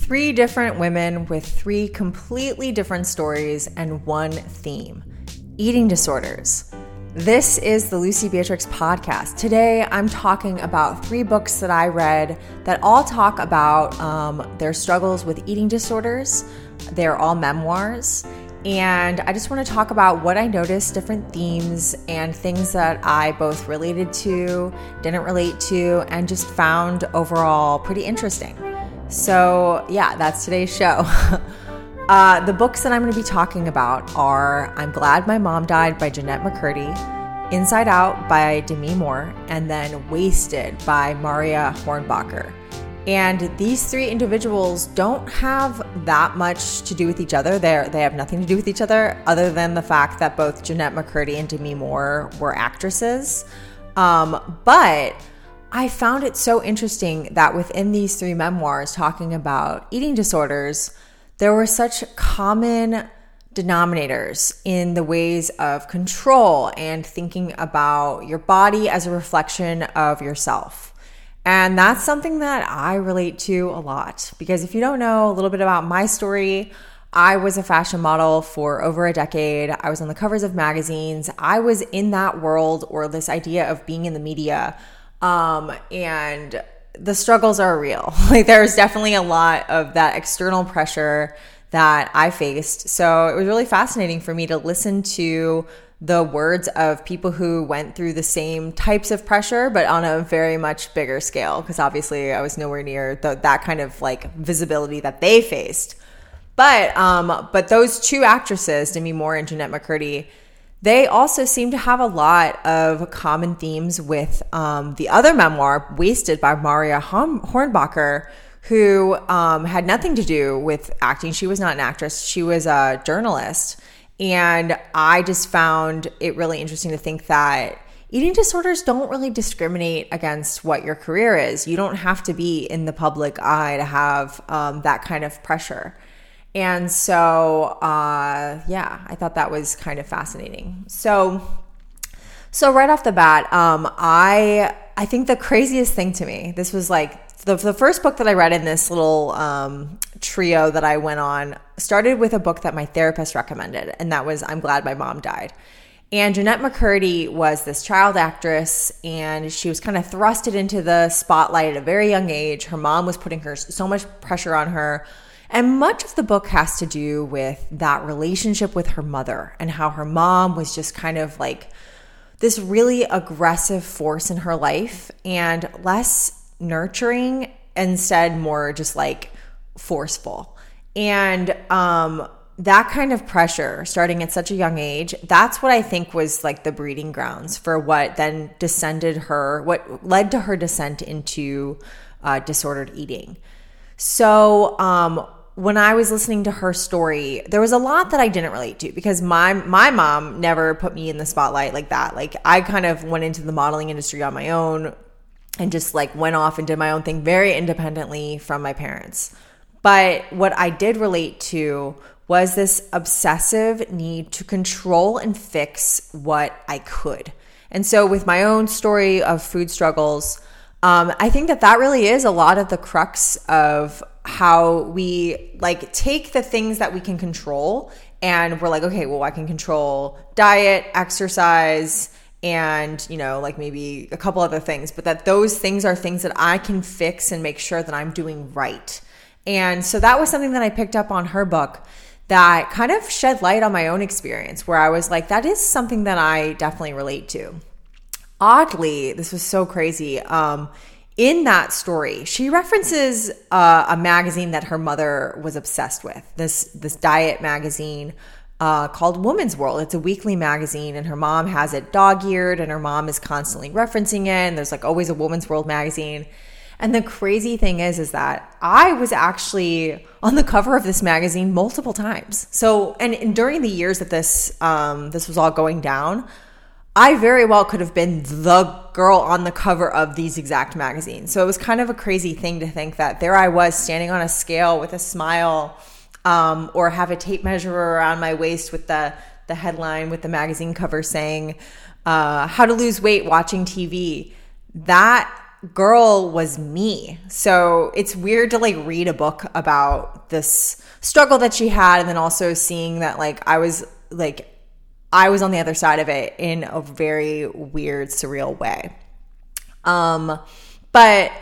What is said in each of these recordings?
Three different women with three completely different stories and one theme eating disorders. This is the Lucie Beatrix podcast. Today, I'm talking about three books that I read that all talk about um, their struggles with eating disorders. They're all memoirs. And I just want to talk about what I noticed, different themes, and things that I both related to, didn't relate to, and just found overall pretty interesting. So, yeah, that's today's show. Uh, the books that I'm going to be talking about are I'm Glad My Mom Died by Jeanette McCurdy, Inside Out by Demi Moore, and then Wasted by Marya Hornbacher. And these three individuals don't have that much to do with each other. They they have nothing to do with each other other than the fact that both Jeanette McCurdy and Demi Moore were actresses. Um, but I found it so interesting that within these three memoirs talking about eating disorders, there were such common denominators in the ways of control and thinking about your body as a reflection of yourself. And that's something that I relate to a lot because if you don't know a little bit about my story, I was a fashion model for over a decade. I was on the covers of magazines. I was in that world or this idea of being in the media. Um, and the struggles are real. Like there's definitely a lot of that external pressure that I faced. So it was really fascinating for me to listen to the words of people who went through the same types of pressure, but on a very much bigger scale. Because obviously, I was nowhere near the, that kind of like visibility that they faced. But um, but those two actresses, Demi Moore and Jennette McCurdy, they also seem to have a lot of common themes with um, the other memoir, Wasted by Marya Hornbacher, who um, had nothing to do with acting. She was not an actress, she was a journalist. And I just found it really interesting to think that eating disorders don't really discriminate against what your career is. You don't have to be in the public eye to have um, that kind of pressure. And so, uh, yeah, I thought that was kind of fascinating. So, so right off the bat, um, I I think the craziest thing to me, this was like the, the first book that I read in this little um, trio that I went on started with a book that my therapist recommended, and that was I'm Glad My Mom Died. And Jeanette McCurdy was this child actress, and she was kind of thrusted into the spotlight at a very young age. Her mom was putting her so much pressure on her and much of the book has to do with that relationship with her mother and how her mom was just kind of like this really aggressive force in her life and less nurturing, instead, more just like forceful. And um, that kind of pressure starting at such a young age, that's what I think was like the breeding grounds for what then descended her, what led to her descent into uh, disordered eating. So, um, when I was listening to her story, there was a lot that I didn't relate to because my my mom never put me in the spotlight like that. Like I kind of went into the modeling industry on my own and just like went off and did my own thing very independently from my parents. But what I did relate to was this obsessive need to control and fix what I could. And so with my own story of food struggles, um, I think that that really is a lot of the crux of how we like take the things that we can control and we're like, okay, well, I can control diet, exercise, and you know, like maybe a couple other things, but that those things are things that I can fix and make sure that I'm doing right. And so that was something that I picked up on her book that kind of shed light on my own experience where I was like, that is something that I definitely relate to. Oddly, this was so crazy. Um, in that story, she references uh, a magazine that her mother was obsessed with. This this diet magazine uh, called Woman's World. It's a weekly magazine, and her mom has it dog eared, and her mom is constantly referencing it. And there's like always a Woman's World magazine. And the crazy thing is, is that I was actually on the cover of this magazine multiple times. So, and, and during the years that this um, this was all going down, I very well could have been the girl on the cover of these exact magazines. So it was kind of a crazy thing to think that there I was standing on a scale with a smile um, or have a tape measure around my waist with the, the headline with the magazine cover saying, uh, How to Lose Weight Watching TV. That girl was me. So it's weird to like read a book about this struggle that she had and then also seeing that like I was like I was on the other side of it in a very weird surreal way. Um but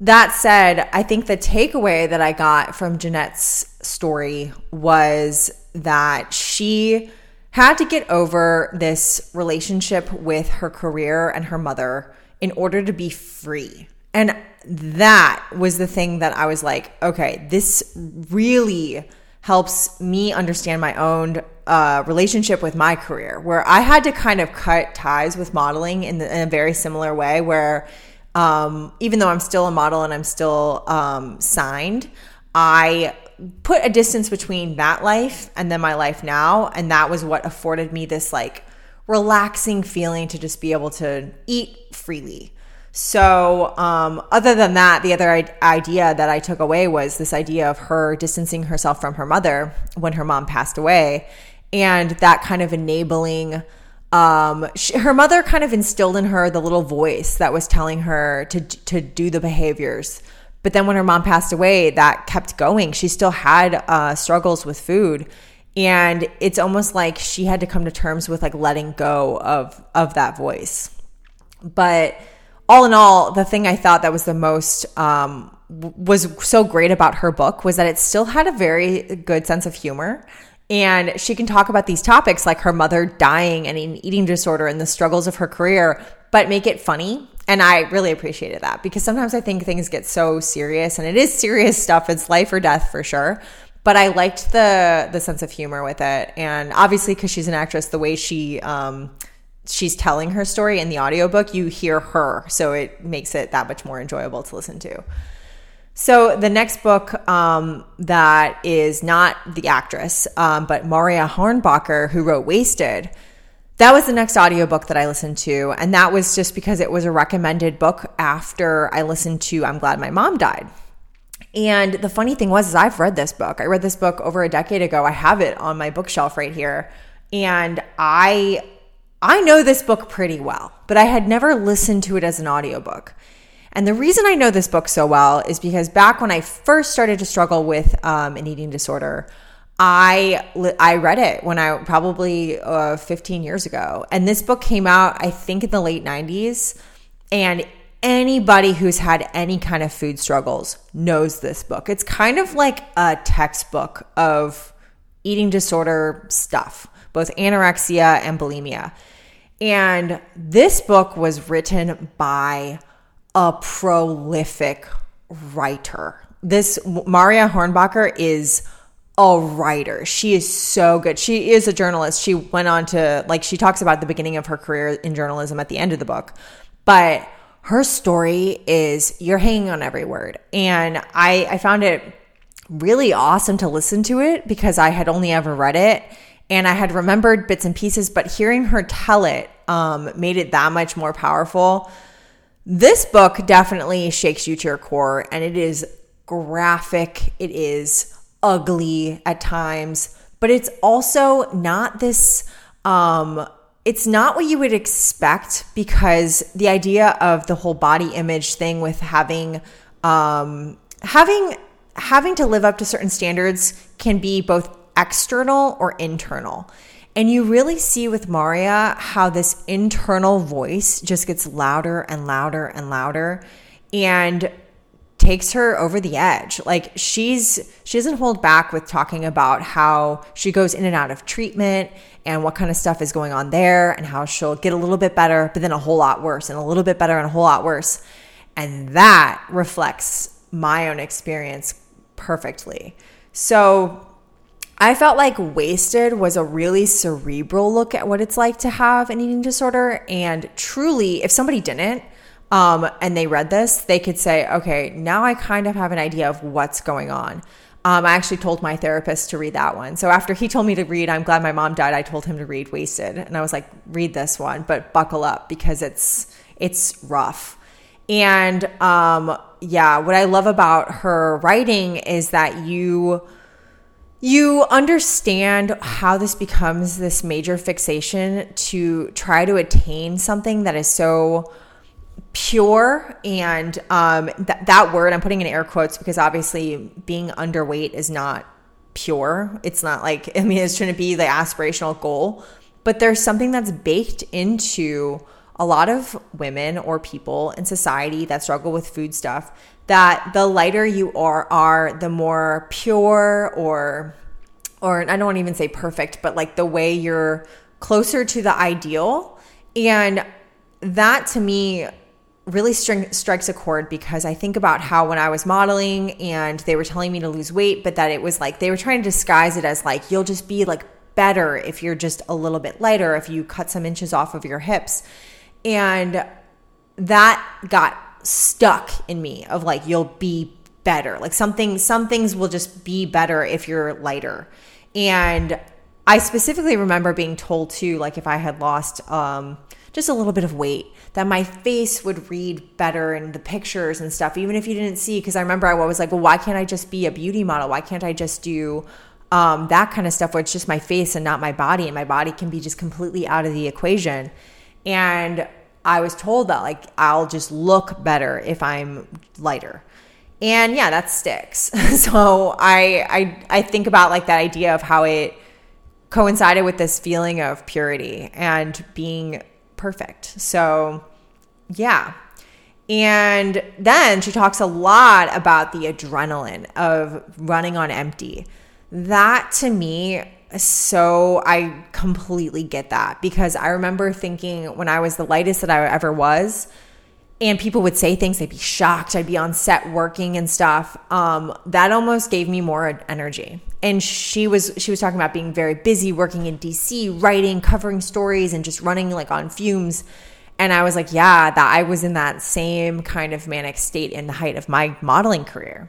that said, I think the takeaway that I got from Jeanette's story was that she had to get over this relationship with her career and her mother in order to be free. And that was the thing that I was like, okay, this really helps me understand my own uh, relationship with my career, where I had to kind of cut ties with modeling in, the, in a very similar way, where um, even though I'm still a model and I'm still um, signed, I put a distance between that life and then my life now. And that was what afforded me this like relaxing feeling to just be able to eat freely. So, um, other than that, the other idea that I took away was this idea of her distancing herself from her mother when her mom passed away, and that kind of enabling. Um, she, her mother kind of instilled in her the little voice that was telling her to to do the behaviors but then when her mom passed away, that kept going. She still had uh, struggles with food. And it's almost like she had to come to terms with like letting go of of that voice. But all in all, the thing I thought that was the most um, was so great about her book was that it still had a very good sense of humor. And she can talk about these topics like her mother dying and an eating disorder and the struggles of her career, but make it funny and I really appreciated that because sometimes I think things get so serious and it is serious stuff. It's life or death for sure. But I liked the the sense of humor with it. And obviously because she's an actress, the way she um she's telling her story in the audiobook, you hear her. So it makes it that much more enjoyable to listen to. So the next book um, that is not the actress, um, but Marya Hornbacher, who wrote Wasted, that was the next audiobook that I listened to. And that was just because it was a recommended book after I listened to I'm Glad My Mom Died. And the funny thing was, is I've read this book. I read this book over a decade ago. I have it on my bookshelf right here. And I I know this book pretty well, but I had never listened to it as an audiobook. And the reason I know this book so well is because back when I first started to struggle with um, an eating disorder, I I read it when I probably uh, 15 years ago, and this book came out I think in the late 90s, and anybody who's had any kind of food struggles knows this book. It's kind of like a textbook of eating disorder stuff, both anorexia and bulimia. And this book was written by a prolific writer. This Marya Hornbacher is a writer. She is so good. She is a journalist. She went on to, like, she talks about the beginning of her career in journalism at the end of the book. But her story is you're hanging on every word. And I, I found it really awesome to listen to it because I had only ever read it and I had remembered bits and pieces, but hearing her tell it um, made it that much more powerful. This book definitely shakes you to your core and it is graphic. It is ugly at times, but it's also not this um it's not what you would expect because the idea of the whole body image thing with having um having having to live up to certain standards can be both external or internal. And you really see with Marya how this internal voice just gets louder and louder and louder. And takes her over the edge. Like she's she doesn't hold back with talking about how she goes in and out of treatment and what kind of stuff is going on there and how she'll get a little bit better but then a whole lot worse and a little bit better and a whole lot worse. And that reflects my own experience perfectly. So I felt like Wasted was a really cerebral look at what it's like to have an eating disorder. And truly, if somebody didn't, um, and they read this, they could say, okay, now I kind of have an idea of what's going on. Um, I actually told my therapist to read that one. So after he told me to read, I'm glad my mom died. I told him to read Wasted, and I was like, read this one, but buckle up because it's it's rough. And um, yeah, what I love about her writing is that you you understand how this becomes this major fixation to try to attain something that is so pure and um, th- that word i'm putting in air quotes because obviously being underweight is not pure. It's not like i mean it's trying to be the aspirational goal but there's something that's baked into a lot of women or people in society that struggle with food stuff that the lighter you are are the more pure or or I don't want to even say perfect, but like the way you're closer to the ideal. And that to me really string, strikes a chord because I think about how when I was modeling and they were telling me to lose weight, but that it was like they were trying to disguise it as like you'll just be like better if you're just a little bit lighter, if you cut some inches off of your hips. And that got stuck in me of like you'll be better. Like something some things will just be better if you're lighter. And I specifically remember being told too, like if I had lost um, just a little bit of weight, that my face would read better in the pictures and stuff, even if you didn't see. Because I remember I was like, well, why can't I just be a beauty model? Why can't I just do um, that kind of stuff where it's just my face and not my body, and my body can be just completely out of the equation? And I was told that like I'll just look better if I'm lighter. And yeah, that sticks. so I I I think about like that idea of how it coincided with this feeling of purity and being perfect. So yeah. And then she talks a lot about the adrenaline of running on empty. That to me so I completely get that because I remember thinking when I was the lightest that I ever was, and people would say things, they'd be shocked. I'd be on set working and stuff. Um, that almost gave me more energy. And she was she was talking about being very busy working in DC, writing, covering stories, and just running like on fumes. And I was like, yeah, that I was in that same kind of manic state in the height of my modeling career.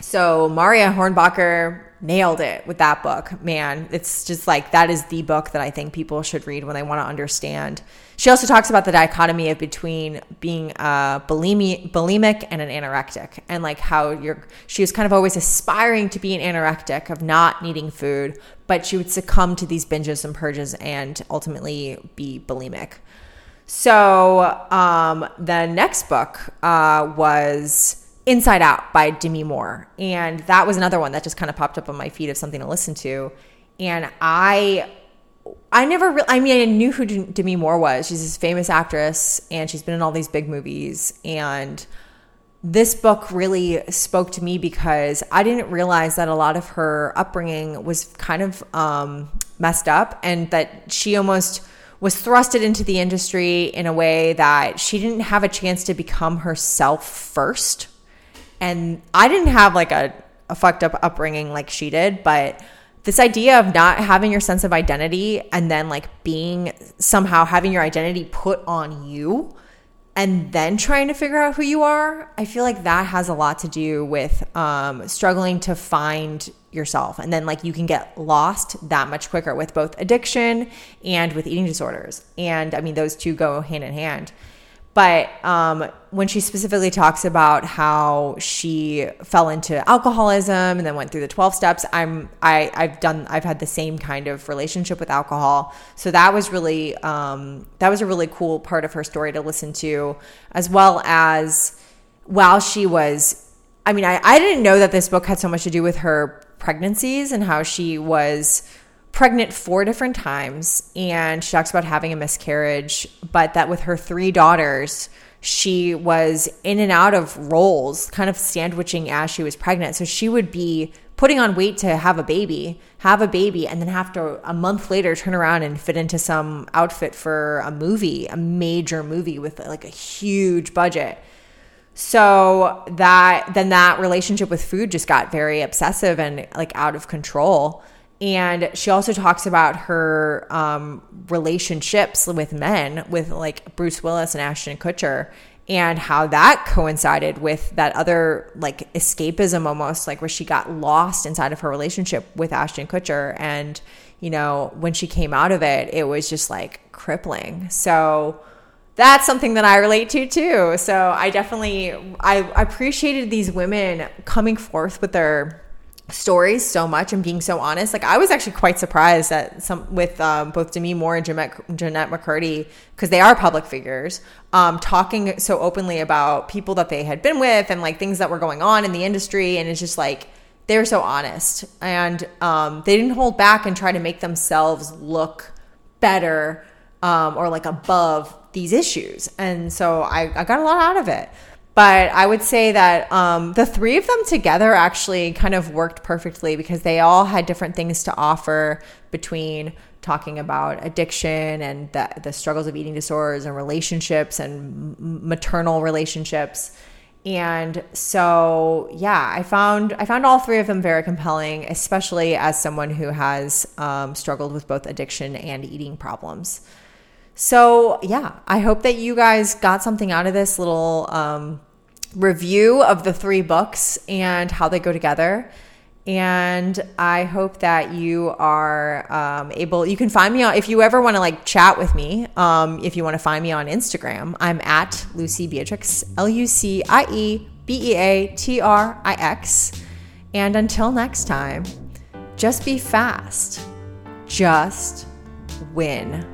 So Marya Hornbacher nailed it with that book. Man, it's just like that is the book that I think people should read when they want to understand. She also talks about the dichotomy of between being a bulimic, bulimic and an anorectic, and like how you're. She was kind of always aspiring to be an anorectic of not needing food, but she would succumb to these binges and purges and ultimately be bulimic. So um, the next book uh, was Inside Out by Demi Moore. And that was another one that just kind of popped up on my feed of something to listen to. And I I never really, I mean, I knew who Demi Moore was. She's this famous actress and she's been in all these big movies. And this book really spoke to me because I didn't realize that a lot of her upbringing was kind of um, messed up and that she almost was thrusted into the industry in a way that she didn't have a chance to become herself first and I didn't have like a, a fucked up upbringing like she did, but this idea of not having your sense of identity and then like being somehow having your identity put on you and then trying to figure out who you are, I feel like that has a lot to do with um, struggling to find yourself. And then, like, you can get lost that much quicker with both addiction and with eating disorders. And I mean, those two go hand in hand. But um, when she specifically talks about how she fell into alcoholism and then went through the 12 steps, I'm I I've done I've had the same kind of relationship with alcohol. So that was really um, that was a really cool part of her story to listen to, as well as while she was I mean, I, I didn't know that this book had so much to do with her pregnancies and how she was pregnant four different times and she talks about having a miscarriage, but that with her three daughters, she was in and out of roles, kind of sandwiching as she was pregnant. So she would be putting on weight to have a baby, have a baby, and then have to a month later turn around and fit into some outfit for a movie, a major movie with like a huge budget. So that then that relationship with food just got very obsessive and like out of control. And she also talks about her um, relationships with men, with like Bruce Willis and Ashton Kutcher, and how that coincided with that other like escapism almost, like where she got lost inside of her relationship with Ashton Kutcher. And, you know, when she came out of it, it was just like crippling. So, that's something that I relate to too. So I definitely I appreciated these women coming forth with their stories so much and being so honest. Like I was actually quite surprised that some with um, both Demi Moore and Jeanette, Jennette McCurdy because they are public figures, um, talking so openly about people that they had been with and like things that were going on in the industry, and it's just like they were so honest and um, they didn't hold back and try to make themselves look better um, or like above these issues. And so I, I got a lot out of it. But I would say that um, the three of them together actually kind of worked perfectly because they all had different things to offer between talking about addiction and the, the struggles of eating disorders and relationships and maternal relationships. And so, yeah, I found I found all three of them very compelling, especially as someone who has um, struggled with both addiction and eating problems. So, yeah, I hope that you guys got something out of this little um, review of the three books and how they go together. And I hope that you are um, able, you can find me on, if you ever want to like chat with me, um, if you want to find me on Instagram, I'm at Lucie Beatrix, L U C I E B E A T R I X. And until next time, just be fast, just win.